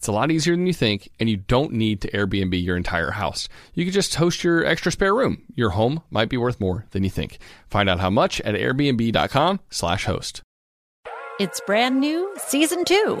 It's a lot easier than you think, and you don't need to Airbnb your entire house. You can just host your extra spare room. Your home might be worth more than you think. Find out how much at airbnb.com/slash host. It's brand new, season two.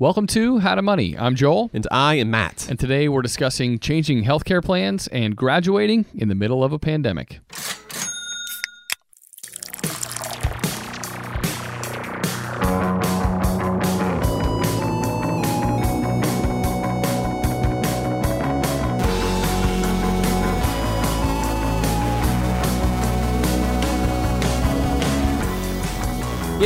Welcome to How to Money. I'm Joel. And I am Matt. And today we're discussing changing healthcare plans and graduating in the middle of a pandemic.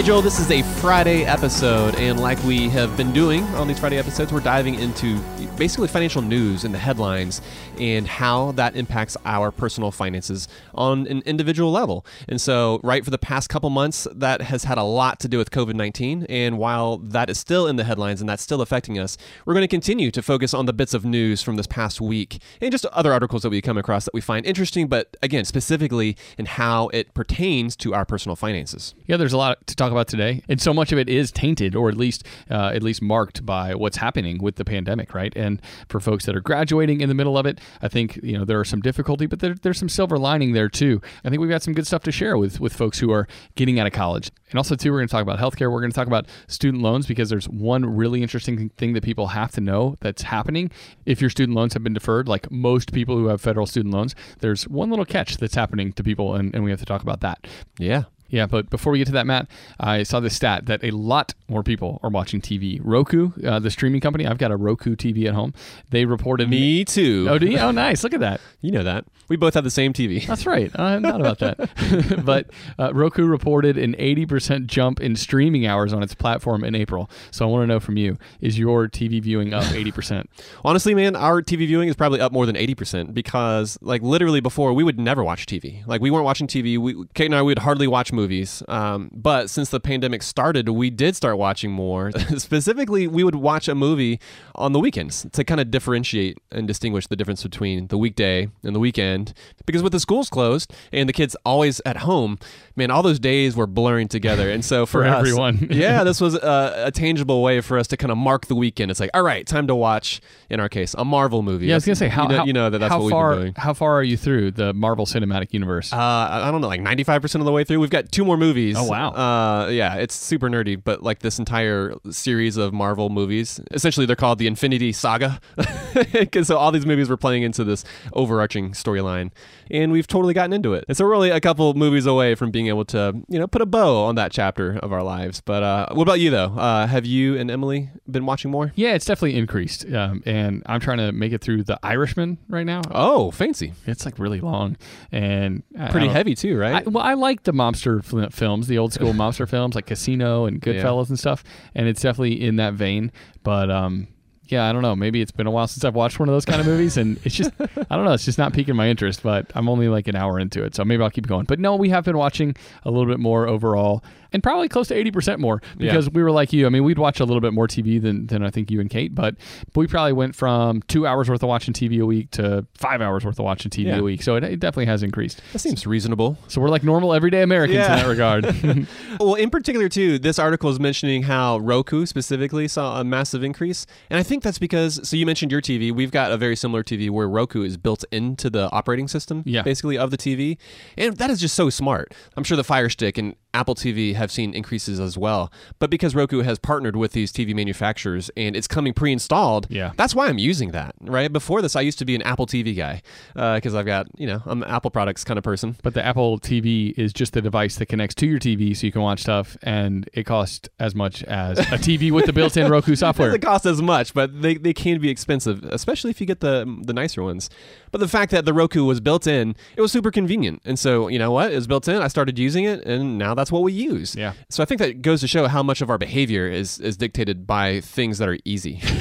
Yeah, Joel, this is a Friday episode, and like we have been doing on these Friday episodes, we're diving into basically financial news and the headlines and how that impacts our personal finances on an individual level. And so, right for the past couple months, that has had a lot to do with COVID 19. And while that is still in the headlines and that's still affecting us, we're going to continue to focus on the bits of news from this past week and just other articles that we come across that we find interesting, but again, specifically in how it pertains to our personal finances. Yeah, there's a lot to talk about today, and so much of it is tainted, or at least uh, at least marked by what's happening with the pandemic, right? And for folks that are graduating in the middle of it, I think you know there are some difficulty, but there, there's some silver lining there too. I think we've got some good stuff to share with with folks who are getting out of college, and also too, we're going to talk about healthcare. We're going to talk about student loans because there's one really interesting thing that people have to know that's happening if your student loans have been deferred. Like most people who have federal student loans, there's one little catch that's happening to people, and, and we have to talk about that. Yeah. Yeah, but before we get to that, Matt, I saw this stat that a lot more people are watching TV. Roku, uh, the streaming company, I've got a Roku TV at home. They reported me too. Oh, do you? Oh, nice. Look at that. You know that we both have the same TV. That's right. I'm not about that. but uh, Roku reported an 80% jump in streaming hours on its platform in April. So I want to know from you: Is your TV viewing up 80%? Honestly, man, our TV viewing is probably up more than 80% because, like, literally before we would never watch TV. Like, we weren't watching TV. We, Kate and I would hardly watch movies movies. Um, but since the pandemic started, we did start watching more. Specifically, we would watch a movie on the weekends to kind of differentiate and distinguish the difference between the weekday and the weekend. Because with the schools closed and the kids always at home, man, all those days were blurring together. And so for, for us, everyone, yeah, this was a, a, tangible way for us to kind of mark the weekend. It's like, all right, time to watch. In our case, a Marvel movie. Yeah, I was gonna say how you know, how, you know that that's how what far, we've been doing. How far are you through the Marvel Cinematic Universe? Uh, I don't know, like ninety five percent of the way through. We've got two more movies. Oh wow. Uh, yeah, it's super nerdy, but like this entire series of Marvel movies, essentially they're called the Infinity Saga. Because so all these movies were playing into this overarching storyline, and we've totally gotten into it. And so we're only a couple movies away from being able to, you know, put a bow on that chapter of our lives. But uh, what about you though? Uh, have you and Emily been watching more? Yeah, it's definitely increased, um, and I'm trying to make it through The Irishman right now. Oh, fancy, It's like really long and I- pretty heavy too, right? I, well, I like the mobster films, the old school mobster films like Casino and Goodfellas and stuff, and it's definitely in that vein. But um, yeah, I don't know. Maybe it's been a while since I've watched one of those kind of movies, and it's just I don't know. It's just not piquing my interest. But I'm only like an hour into it, so maybe I'll keep going. But no, we have been watching a little bit more overall, and probably close to eighty percent more because we were like you. I mean, we'd watch a little bit more TV than than I think you and Kate, but we probably went from two hours worth of watching TV a week to five hours worth of watching TV Yeah. a week. So it, it definitely has increased. that seems reasonable. So we're like normal everyday Americans Yeah. in that regard. Well, in particular, too, this article is mentioning how Roku specifically saw a massive increase. And I think that's because, so you mentioned your TV. We've got a very similar TV where Roku is built into the operating system, Yeah. basically, of the TV. And that is just so smart. I'm sure the Fire Stick and Apple TV have seen increases as well. But because Roku has partnered with these TV manufacturers and it's coming pre installed, Yeah. that's why I'm using that, right? Before this, I used to be an Apple TV guy uh, because I've got, you know, I'm an Apple products kind of person. But the Apple TV is just the device that connects to your TV so you can watch stuff, and it costs as much as a TV with the built in Roku software. doesn't cost as much, but they, they can be expensive, especially if you get the the nicer ones. But the fact that the Roku was built in, it was super convenient. And so, you know what? It was built in. I started using it, and now that's what we use. Yeah. So I think that goes to show how much of our behavior is is dictated by things that are easy,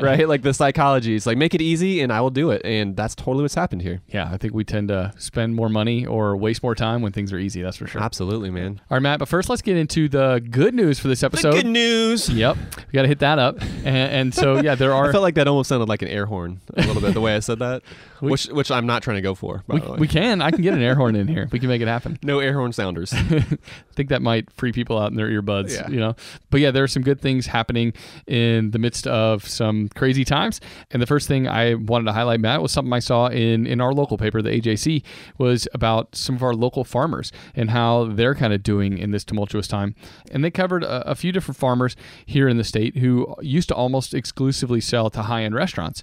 right? Like the psychology. is like make it easy, and I will do it, and that's totally what's happened here. Yeah, I think we tend to spend more money or waste more time when things are easy. That's for sure. Absolutely, man. All right, Matt. But first, let's get into the good news for this The episode. good news. Yep, we got to hit that up. And, and so, yeah, there are. I felt like that almost sounded like an air horn a little bit the way I said that, which which I'm not trying to go for. By we, the way. we can. I can get an air horn in here. We can make it happen. no air horn sounders. I think that might free people out in their earbuds, Yeah. you know. But yeah, there are some good things happening in the midst of some crazy times. And the first thing I wanted to highlight, Matt, was something I saw in in our local paper, the AJC, was about some of our local farmers and how they're kind of doing in this tumultuous time. And they covered a, a few different farmers here in the state who used to almost exclusively sell to high end restaurants.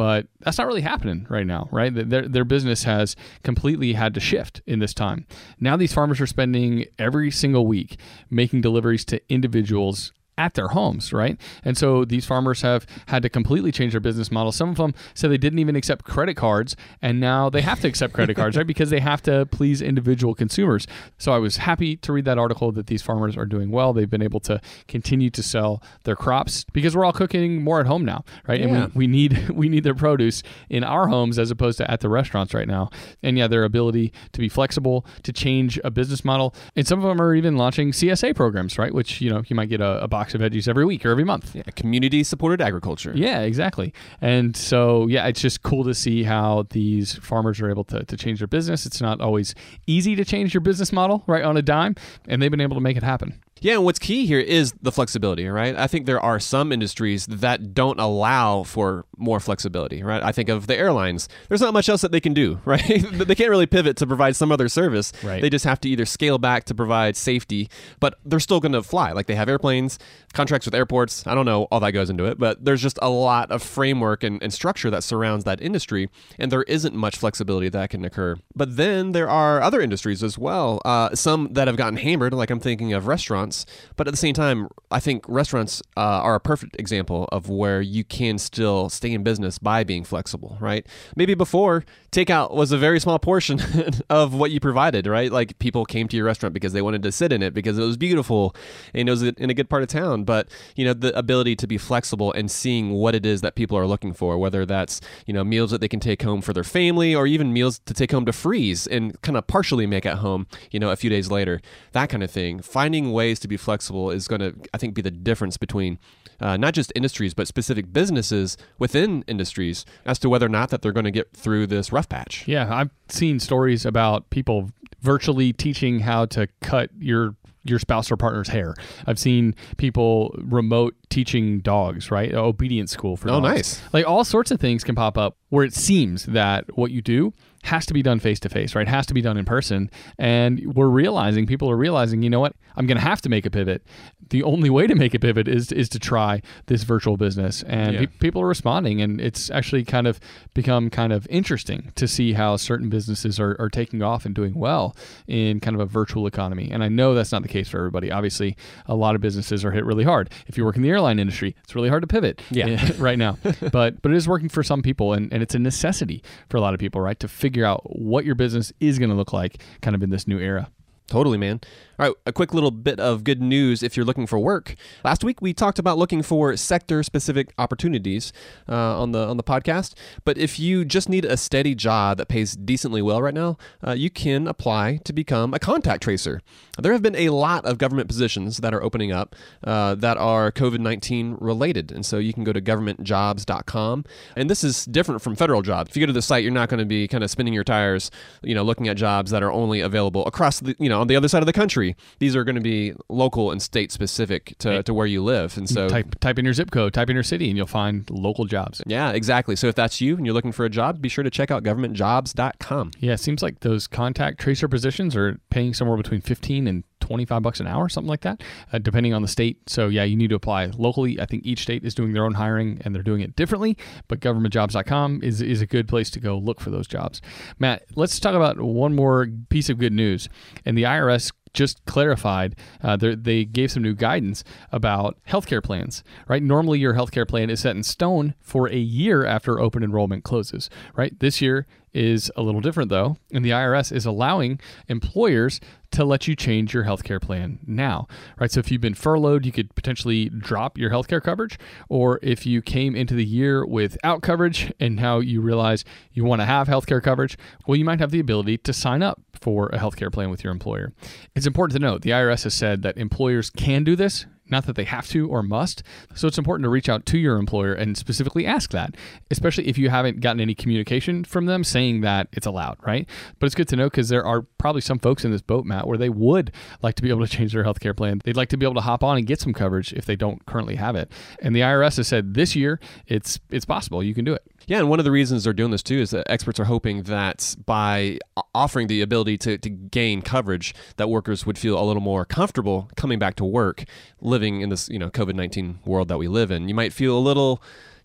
But that's not really happening right now, right? Their, their business has completely had to shift in this time. Now, these farmers are spending every single week making deliveries to individuals at their homes, right? And so these farmers have had to completely change their business model. Some of them said they didn't even accept credit cards, and now they have to accept credit cards, right? Because they have to please individual consumers. So I was happy to read that article that these farmers are doing well. They've been able to continue to sell their crops because we're all cooking more at home now, right? Yeah. And we, we need we need their produce in our homes as opposed to at the restaurants right now. And yeah, their ability to be flexible, to change a business model, and some of them are even launching CSA programs, right? Which you know you might get a, a box of veggies every week or every month. yeah, community supported agriculture. Yeah, exactly. And so, yeah, it's just cool to see how these farmers are able to, to change their business. It's not always easy to change your business model right on a dime, and they've been able to make it happen. Yeah, and what's key here is the flexibility, right? I think there are some industries that don't allow for more flexibility, right? I think of the airlines. There's not much else that they can do, right? they can't really pivot to provide some other service. Right. They just have to either scale back to provide safety, but they're still going to fly. Like they have airplanes, contracts with airports. I don't know all that goes into it, but there's just a lot of framework and, and structure that surrounds that industry, and there isn't much flexibility that can occur. But then there are other industries as well, uh, some that have gotten hammered, like I'm thinking of restaurants. But at the same time, I think restaurants uh, are a perfect example of where you can still stay in business by being flexible, right? Maybe before, takeout was a very small portion of what you provided, right? Like people came to your restaurant because they wanted to sit in it because it was beautiful and it was in a good part of town. But, you know, the ability to be flexible and seeing what it is that people are looking for, whether that's, you know, meals that they can take home for their family or even meals to take home to freeze and kind of partially make at home, you know, a few days later, that kind of thing. Finding ways to be flexible is going to, I think, be the difference between uh, not just industries, but specific businesses within industries as to whether or not that they're going to get through this rough patch. Yeah, I've seen stories about people virtually teaching how to cut your your spouse or partner's hair. I've seen people remote teaching dogs, right? Obedience school for Oh, dogs. nice. Like all sorts of things can pop up where it seems that what you do has to be done face to face, right? Has to be done in person. And we're realizing, people are realizing, you know what? I'm going to have to make a pivot. The only way to make a pivot is is to try this virtual business, and Yeah. pe- people are responding, and it's actually kind of become kind of interesting to see how certain businesses are, are taking off and doing well in kind of a virtual economy. And I know that's not the case for everybody. Obviously, a lot of businesses are hit really hard. If you work in the airline industry, it's really hard to pivot Yeah. right now. but but it is working for some people, and, and it's a necessity for a lot of people, right? To figure out what your business is going to look like kind of in this new era. Totally, man. All right, a quick little bit of good news if you're looking for work. Last week we talked about looking for sector-specific opportunities uh, on the on the podcast. But if you just need a steady job that pays decently well right now, uh, you can apply to become a contact tracer. There have been a lot of government positions that are opening up uh, that are COVID-19 related, and so you can go to governmentjobs.com. And this is different from federal jobs. If you go to the site, you're not going to be kind of spinning your tires, you know, looking at jobs that are only available across the, you know, on the other side of the country. These are going to be local and state specific to, to where you live. And so type type in your zip code, type in your city, and you'll find local jobs. yeah, exactly. So if that's you and you're looking for a job, be sure to check out governmentjobs.com. Yeah, it seems like those contact tracer positions are paying somewhere between 15 and 25 bucks an hour, something like that, uh, depending on the state. So, yeah, you need to apply locally. I think each state is doing their own hiring and they're doing it differently, but governmentjobs.com is, is a good place to go look for those jobs. Matt, let's talk about one more piece of good news. And the IRS just clarified uh, they gave some new guidance about healthcare plans right? Normally your healthcare plan is set in stone for a year after open enrollment closes right? This year is a little different though and the irs is allowing employers to let you change your healthcare plan now right? So if you've been furloughed you could potentially drop your healthcare coverage or if you came into the year without coverage and now you realize you want to have healthcare coverage well you might have the ability to sign up for a healthcare plan with your employer. It's important to note the IRS has said that employers can do this, not that they have to or must. So it's important to reach out to your employer and specifically ask that, especially if you haven't gotten any communication from them saying that it's allowed, right? But it's good to know because there are probably some folks in this boat, Matt, where they would like to be able to change their healthcare plan. They'd like to be able to hop on and get some coverage if they don't currently have it. And the IRS has said this year it's it's possible you can do it. Yeah, and one of the reasons they're doing this too is that experts are hoping that by offering the ability to, to gain coverage, that workers would feel a little more comfortable coming back to work, living in this you know COVID nineteen world that we live in. You might feel a little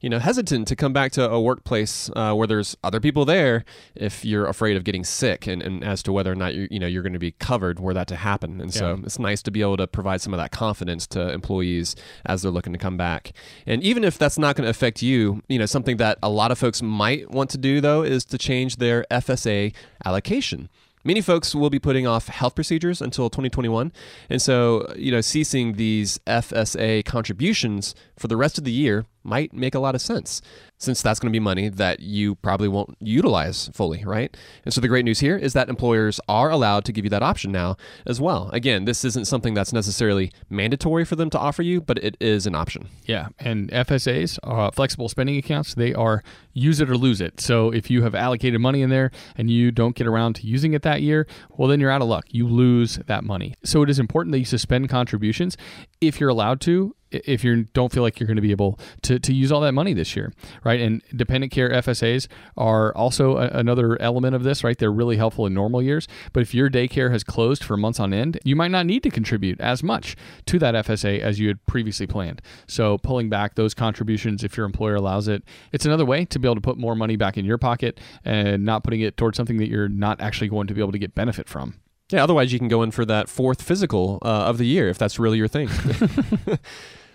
you know hesitant to come back to a workplace uh, where there's other people there if you're afraid of getting sick and, and as to whether or not you you know you're going to be covered were that to happen. And so it's nice to be able to provide some of that confidence to employees as they're looking to come back. And even if that's not going to affect you, you know, something that a lot of folks might want to do though is to change their FSA allocation. Many folks will be putting off health procedures until 2021. And so, you know, ceasing these FSA contributions for the rest of the year might make a lot of sense since that's going to be money that you probably won't utilize fully, right? And so the great news here is that employers are allowed to give you that option now as well. Again, this isn't something that's necessarily mandatory for them to offer you, but it is an option. Yeah, and FSAs, uh, flexible spending accounts, they are use it or lose it. So if you have allocated money in there and you don't get around to using it that year, well, then you're out of luck. You lose that money. So it is important that you suspend contributions if you're allowed to. If you don't feel like you're going to be able to, to use all that money this year, right? And dependent care FSAs are also a, another element of this, right? They're really helpful in normal years. But if your daycare has closed for months on end, you might not need to contribute as much to that FSA as you had previously planned. So pulling back those contributions if your employer allows it, it's another way to be able to put more money back in your pocket and not putting it towards something that you're not actually going to be able to get benefit from. Yeah, otherwise you can go in for that fourth physical uh, of the year if that's really your thing.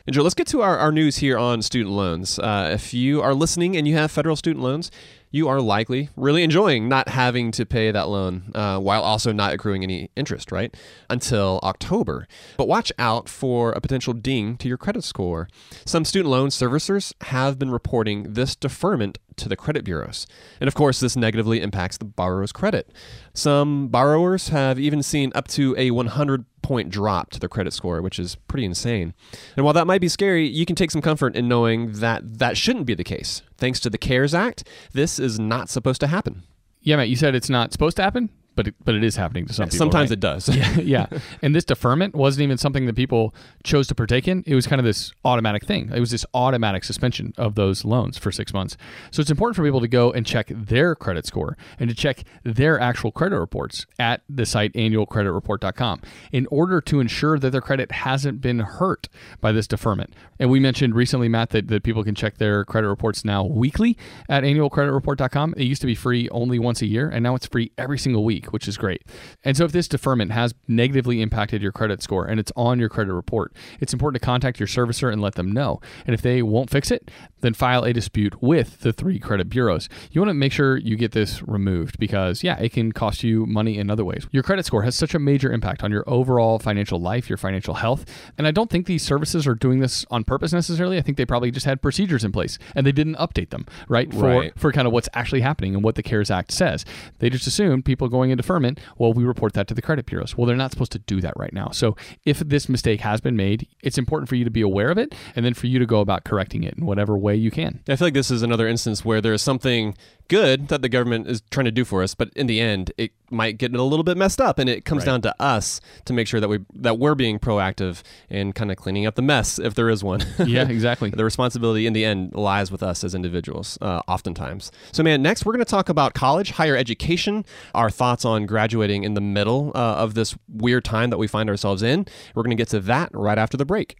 and Joe, let's get to our, our news here on student loans. Uh, if you are listening and you have federal student loans, you are likely really enjoying not having to pay that loan uh, while also not accruing any interest, right? Until October. But watch out for a potential ding to your credit score. Some student loan servicers have been reporting this deferment to the credit bureaus. And of course, this negatively impacts the borrower's credit. Some borrowers have even seen up to a 100 point drop to their credit score, which is pretty insane. And while that might be scary, you can take some comfort in knowing that that shouldn't be the case. Thanks to the CARES Act, this is not supposed to happen. Yeah, Matt, you said it's not supposed to happen, but but it, but it is happening to some people. Sometimes right? it does. yeah, yeah. And this deferment wasn't even something that people chose to partake in. It was kind of this automatic thing. It was this automatic suspension of those loans for six months. So it's important for people to go and check their credit score and to check their actual credit reports at the site annualcreditreport.com in order to ensure that their credit hasn't been hurt by this deferment. And we mentioned recently, Matt, that, that people can check their credit reports now weekly at annualcreditreport.com. It used to be free only once a year, and now it's free every single week, which is great. And so if this deferment has negatively impacted your credit score and it's on your credit report, it's important to contact your servicer and let them know. And if they won't fix it, then file a dispute with the three credit bureaus. You want to make sure you get this removed because, yeah, it can cost you money in other ways. Your credit score has such a major impact on your overall financial life, your financial health. And I don't think these services are doing this on purpose necessarily. I think they probably just had procedures in place and they didn't update them, right? For, Right. for kind of what's actually happening and what the CARES Act says. They just assumed people going into deferment, well, we report that to the credit bureaus. Well, they're not supposed to do that right now. So if this mistake has been made, it's important for you to be aware of it and then for you to go about correcting it in whatever way you can. I feel like this is another instance where there is something good that the government is trying to do for us, but in the end, it might get a little bit messed up, and it comes down to us to make sure that we that we're being proactive and kind of cleaning up the mess if there is one. Yeah, exactly. the responsibility in the end lies with us as individuals, uh, oftentimes. So, man, next we're going to talk about college, higher education, our thoughts on graduating in the middle uh, of this weird time that we find ourselves in. We're going to get to that right after the break.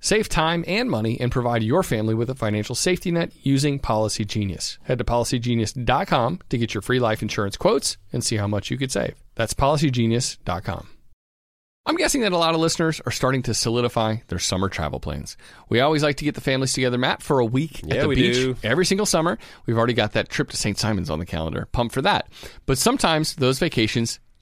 Save time and money and provide your family with a financial safety net using Policy Genius. Head to policygenius.com to get your free life insurance quotes and see how much you could save. That's policygenius.com. I'm guessing that a lot of listeners are starting to solidify their summer travel plans. We always like to get the families together, Matt, for a week Yeah, at the we beach do. every single summer. We've already got that trip to St. Simons on the calendar. Pumped for that. But sometimes those vacations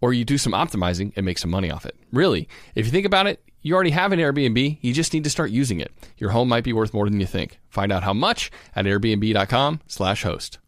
or you do some optimizing and make some money off it. Really, if you think about it, you already have an Airbnb, you just need to start using it. Your home might be worth more than you think. Find out how much at airbnb.com/host.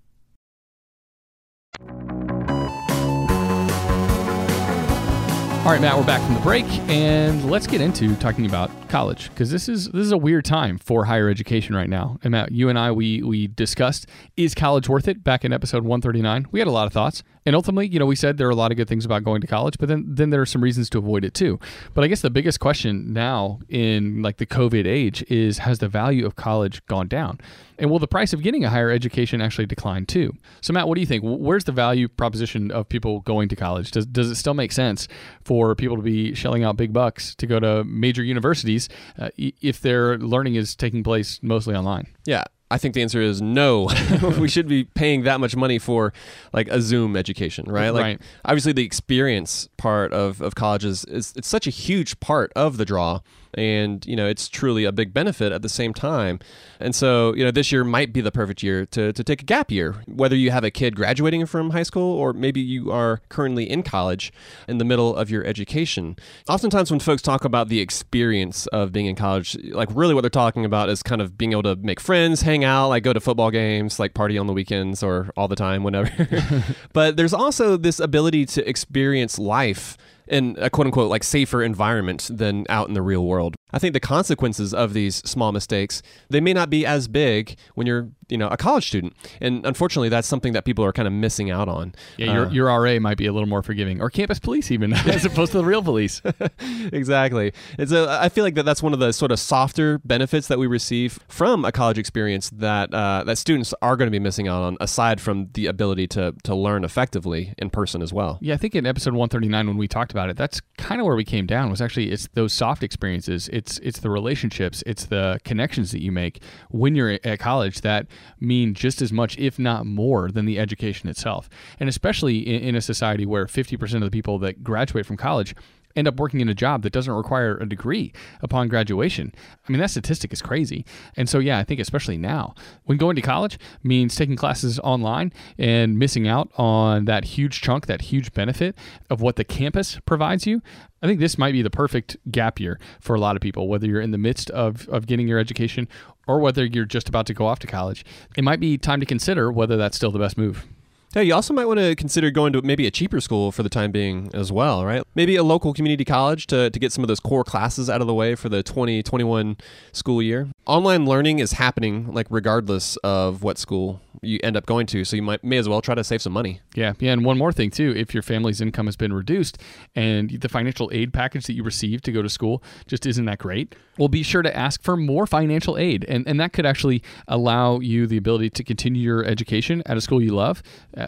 All right, Matt, we're back from the break, and let's get into talking about college because this is this is a weird time for higher education right now. And Matt, you and I we we discussed is college worth it back in episode 139. We had a lot of thoughts, and ultimately, you know, we said there are a lot of good things about going to college, but then then there are some reasons to avoid it too. But I guess the biggest question now in like the COVID age is has the value of college gone down? And will the price of getting a higher education actually decline too? So, Matt, what do you think? Where's the value proposition of people going to college? Does, does it still make sense for people to be shelling out big bucks to go to major universities uh, if their learning is taking place mostly online? Yeah. I think the answer is no. we should be paying that much money for like a Zoom education, right? Like Right. obviously the experience part of, of college is, is it's such a huge part of the draw and you know it's truly a big benefit at the same time. And so you know this year might be the perfect year to, to take a gap year whether you have a kid graduating from high school or maybe you are currently in college in the middle of your education. Oftentimes when folks talk about the experience of being in college like really what they're talking about is kind of being able to make friends hang out like go to football games like party on the weekends or all the time whenever. But there's also this ability to experience life in a quote unquote like safer environment than out in the real world. I think the consequences of these small mistakes, they may not be as big when you're, you know, a college student. And unfortunately, that's something that people are kind of missing out on. Yeah, your, Uh, your RA might be a little more forgiving, or campus police even, as opposed to the real police. exactly. It's a, I feel like that that's one of the sort of softer benefits that we receive from a college experience that uh, that students are going to be missing out on, aside from the ability to to learn effectively in person as well. Yeah, I think in episode 139 when we talked about it, that's kind of where we came down was actually it's those soft experiences. It's it's the relationships, it's the connections that you make when you're at college that mean just as much if not more than the education itself. And especially in, in a society where 50% of the people that graduate from college end up working in a job that doesn't require a degree upon graduation. I mean, that statistic is crazy. And so, yeah, I think especially now, when going to college means taking classes online and missing out on that huge chunk, that huge benefit of what the campus provides you. I think this might be the perfect gap year for a lot of people, whether you're in the midst of, of getting your education or whether you're just about to go off to college. It might be time to consider whether that's still the best move. Yeah, you also might want to consider going to maybe a cheaper school for the time being as well, right? Maybe a local community college to, to get some of those core classes out of the way for the 2021 school year. Online learning is happening like regardless of what school you end up going to, so you might may as well try to save some money. Yeah, yeah, and one more thing too, if your family's income has been reduced and the financial aid package that you receive to go to school just isn't that great, well be sure to ask for more financial aid. And and that could actually allow you the ability to continue your education at a school you love,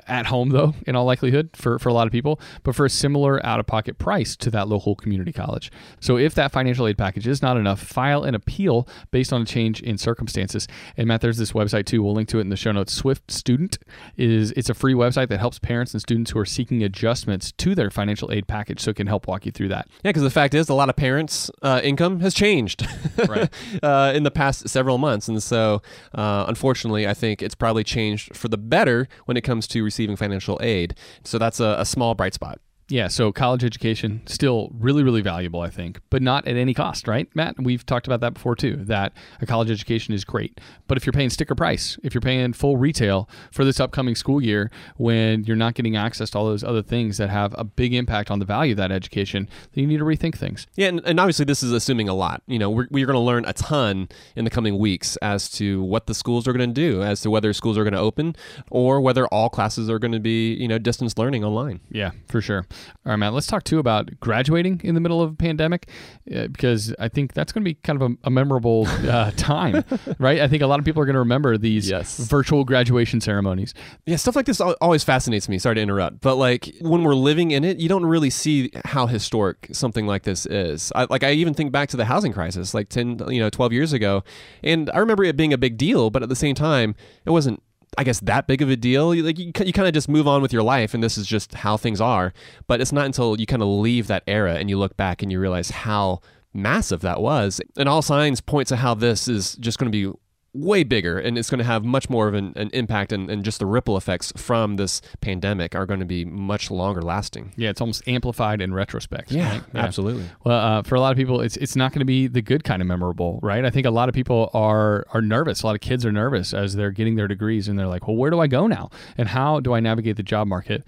at home though, in all likelihood for for a lot of people, but for a similar out-of-pocket price to that local community college. So if that financial aid package is not enough, file an appeal based on a change in circumstances. And Matt, there's this website too. We'll link to it in the show notes. Swift Student is it's a free website that helps parents and students who are seeking adjustments to their financial aid package, so it can help walk you through that. Yeah, because the fact is, a lot of parents' uh, income has changed Right. uh, in the past several months, and so uh, unfortunately, I think it's probably changed for the better when it comes to receiving financial aid. So that's a, a small bright spot. Yeah, so college education still really, really valuable, I think, but not at any cost, right, Matt? We've talked about that before too. That a college education is great, but if you're paying sticker price, if you're paying full retail for this upcoming school year, when you're not getting access to all those other things that have a big impact on the value of that education, then you need to rethink things. Yeah, and, and obviously this is assuming a lot. You know, we're, we're going to learn a ton in the coming weeks as to what the schools are going to do, as to whether schools are going to open or whether all classes are going to be, you know, distance learning online. Yeah, for sure. All right, Matt, let's talk too about graduating in the middle of a pandemic uh, because I think that's going to be kind of a, a memorable uh, time, right? I think a lot of people are going to remember these Yes. virtual graduation ceremonies. Yeah, stuff like this always fascinates me. Sorry to interrupt, but like when we're living in it, you don't really see how historic something like this is. I, like I even think back to the housing crisis, like ten, you know, twelve years ago, and I remember it being a big deal, but at the same time, it wasn't. I guess that big of a deal. Like you, you kind of just move on with your life, and this is just how things are. But it's not until you kind of leave that era and you look back and you realize how massive that was. And all signs point to how this is just going to be way bigger and it's going to have much more of an, an impact and, and just the ripple effects from this pandemic are going to be much longer lasting. Yeah, it's almost amplified in retrospect. right? absolutely. Well, uh, for a lot of people, it's it's not going to be the good kind of memorable, right? I think a lot of people are are nervous. A lot of kids are nervous as they're getting their degrees, and they're like, "Well, where do I go now? And how do I navigate the job market?"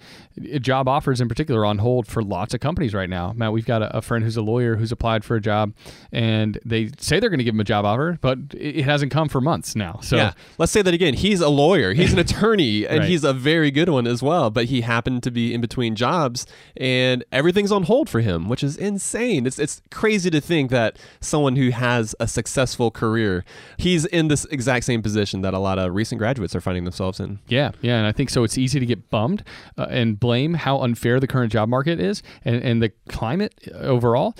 Uh, Job offers, in particular, are on hold for lots of companies right now. Matt, we've got a, a friend who's a lawyer who's applied for a job, and they say they're going to give him a job offer, but it, it hasn't come for months now. So yeah, let's say that again. He's a lawyer, he's an attorney, and Right. he's a very good one as well. But he happened to be in between jobs, and everything's on hold for him, which is insane. It's it's crazy to think that someone who has a successful career, he's in this exact same position that a lot of recent graduates are finding themselves in. Yeah, yeah, and I think so. It's easy to get bummed uh, and blame how unfair the current job market is and, and the climate overall.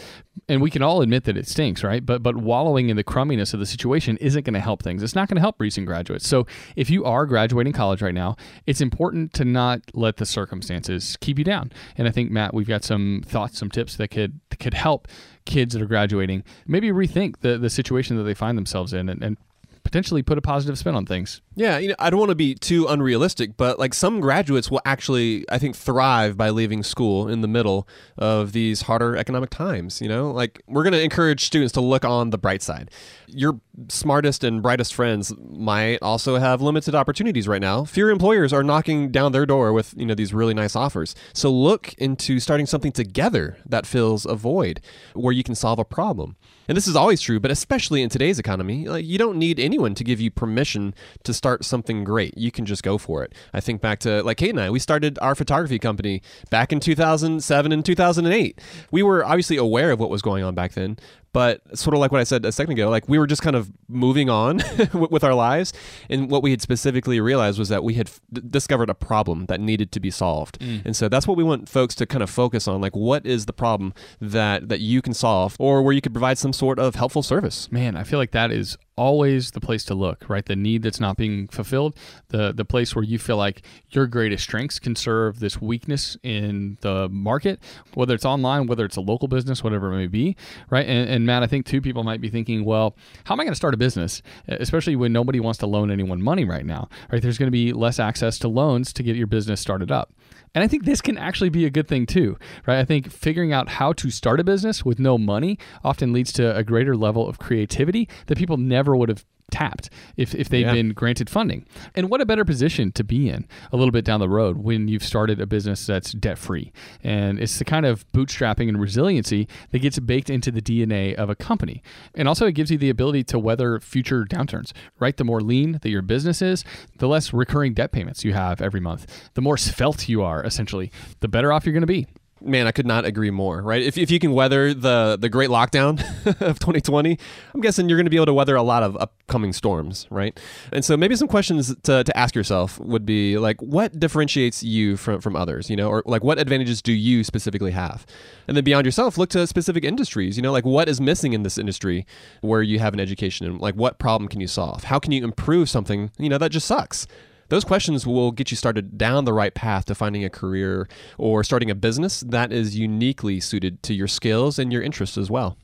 And we can all admit that it stinks, right? But but wallowing in the crumminess of the situation isn't going to help things. It's not going to help recent graduates. So if you are graduating college right now, it's important to not let the circumstances keep you down. And I think Matt, we've got some thoughts, some tips that could that could help kids that are graduating maybe rethink the the situation that they find themselves in and, and potentially put a positive spin on things. Yeah, you know, I don't want to be too unrealistic, but like some graduates will actually, I think, thrive by leaving school in the middle of these harder economic times. You know, like we're going to encourage students to look on the bright side. Your smartest and brightest friends might also have limited opportunities right now. Fewer employers are knocking down their door with, you know, these really nice offers. So look into starting something together that fills a void where you can solve a problem. And this is always true, but especially in today's economy, like, you don't need anyone to give you permission to start something great. You can just go for it. I think back to like Kate and I, we started our photography company back in 2007 and 2008. We were obviously aware of what was going on back then, but sort of like what I said a second ago, like we were just kind of moving on with our lives. And what we had specifically realized was that we had f- discovered a problem that needed to be solved. Mm. And so that's what we want folks to kind of focus on. Like, what is the problem that, that you can solve or where you could provide some sort of helpful service? Man, I feel like that is always the place to look, right? The need that's not being fulfilled, the the place where you feel like your greatest strengths can serve this weakness in the market, whether it's online, whether it's a local business, whatever it may be, right? And, and Matt, I think two people might be thinking, well, how am I going to start a business, especially when nobody wants to loan anyone money right now, right? There's going to be less access to loans to get your business started up. And I think this can actually be a good thing too, right? I think figuring out how to start a business with no money often leads to a greater level of creativity that people never would have tapped if, if they've Yeah. been granted funding. And what a better position to be in a little bit down the road when you've started a business that's debt free. And it's the kind of bootstrapping and resiliency that gets baked into the DNA of a company. And also, it gives you the ability to weather future downturns, right? The more lean that your business is, the less recurring debt payments you have every month, the more svelte you are, essentially, the better off you're going to be. Man, I could not agree more, right? If, if you can weather the, the great lockdown of 2020, I'm guessing you're going to be able to weather a lot of upcoming storms, right? And so maybe some questions to, to ask yourself would be like, what differentiates you from, from others, you know, or like what advantages do you specifically have? And then beyond yourself, look to specific industries, you know, like what is missing in this industry where you have an education and like what problem can you solve? How can you improve something, you know, that just sucks? Those questions will get you started down the right path to finding a career or starting a business that is uniquely suited to your skills and your interests as well.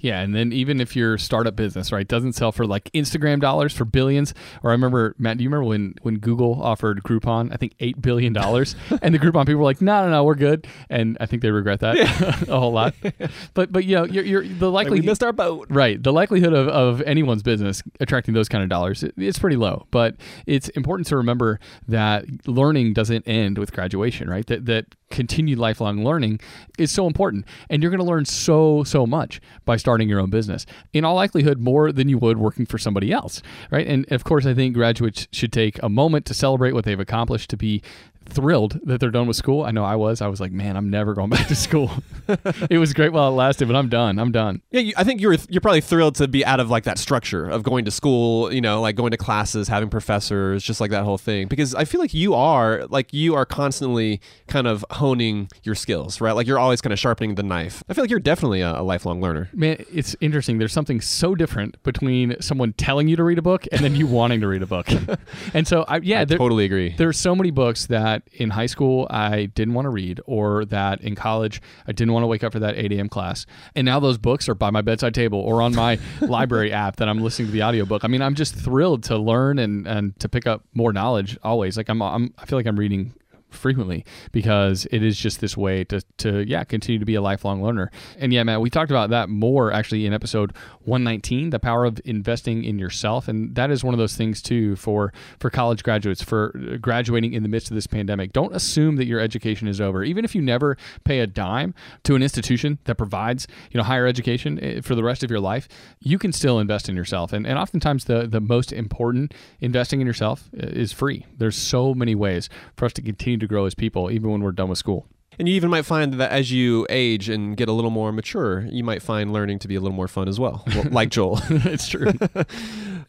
Yeah, and then even if your startup business, right, doesn't sell for like Instagram dollars for billions, or I remember Matt, do you remember when when Google offered Groupon, I think eight billion dollars, and the Groupon people were like, no, no, no, we're good, and I think they regret that a whole lot. But but you know, you're, you're the Like likely we missed our boat. Right. The likelihood of, of anyone's business attracting those kind of dollars, it- it's pretty low. But it's important to remember that learning doesn't end with graduation, right? That, that continued lifelong learning is so important. And you're going to learn so, so much by starting your own business. In all likelihood, more than you would working for somebody else, right? And of course, I think graduates should take a moment to celebrate what they've accomplished, to be thrilled that they're done with school. I know I was. I was like, man, I'm never going back to school. it was great while it lasted, but I'm done. I'm done. Yeah, you, I think you're you're probably thrilled to be out of like that structure of going to school, you know, like going to classes, having professors, just like that whole thing. Because I feel like you are like you are constantly kind of honing your skills, right? Like you're always kind of sharpening the knife. I feel like you're definitely a, a lifelong learner. Man, it's interesting. There's something so different between someone telling you to read a book and then you wanting to read a book. and so, I, yeah, I there, totally agree. There's so many books that in high school I didn't want to read, or that in college I didn't want to wake up for that 8 a.m. class. And now those books are by my bedside table or on my library app that I'm listening to the audiobook. I mean, I'm just thrilled to learn and, and to pick up more knowledge always. Like I'm, I'm I feel like I'm reading frequently because it is just this way to, to yeah continue to be a lifelong learner. And yeah man we talked about that more actually in episode 119 the power of investing in yourself. And that is one of those things too for for college graduates for graduating in the midst of this pandemic. Don't assume that your education is over. Even if you never pay a dime to an institution that provides you know higher education eh, for the rest of your life you can still invest in yourself. And, and oftentimes the the most important investing in yourself eh, is free. There's so many ways for us to continue to grow as people, even when we're done with school. And you even might find that as you age and get a little more mature, you might find learning to be a little more fun as well, like Joel. it's true.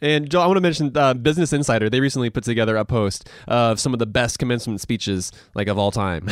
and Joel, I want to mention uh, Business Insider. They recently put together a post of some of the best commencement speeches like of all time,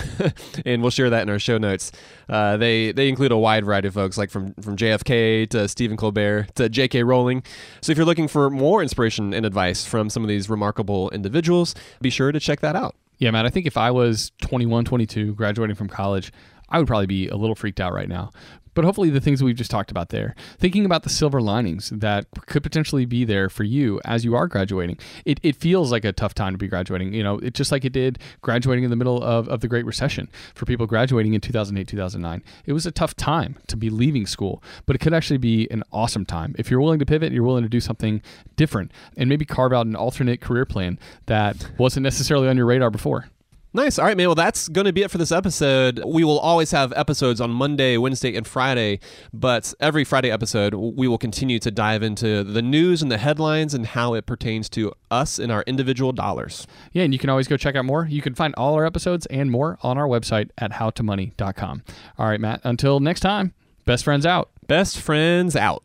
and we'll share that in our show notes. Uh, they they include a wide variety of folks, like from from JFK to Stephen Colbert to J.K. Rowling. So if you're looking for more inspiration and advice from some of these remarkable individuals, be sure to check that out. Yeah, man. I think if I was 21, 22, graduating from college, I would probably be a little freaked out right now. But hopefully, the things we've just talked about there, thinking about the silver linings that could potentially be there for you as you are graduating. It, it feels like a tough time to be graduating. You know, it's just like it did graduating in the middle of, of the Great Recession for people graduating in 2008, 2009. It was a tough time to be leaving school, but it could actually be an awesome time. If you're willing to pivot, you're willing to do something different and maybe carve out an alternate career plan that wasn't necessarily on your radar before. Nice. All right, man. Well, that's going to be it for this episode. We will always have episodes on Monday, Wednesday, and Friday, but every Friday episode, we will continue to dive into the news and the headlines and how it pertains to us and our individual dollars. Yeah, and you can always go check out more. You can find all our episodes and more on our website at howtomoney.com. All right, Matt. Until next time, best friends out. Best friends out.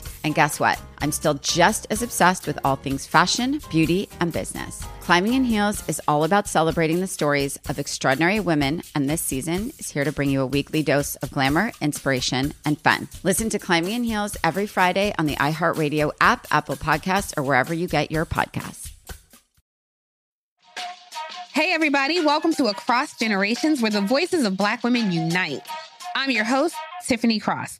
And guess what? I'm still just as obsessed with all things fashion, beauty, and business. Climbing in Heels is all about celebrating the stories of extraordinary women, and this season is here to bring you a weekly dose of glamour, inspiration, and fun. Listen to Climbing in Heels every Friday on the iHeartRadio app, Apple Podcasts, or wherever you get your podcasts. Hey, everybody, welcome to Across Generations, where the voices of Black women unite. I'm your host, Tiffany Cross.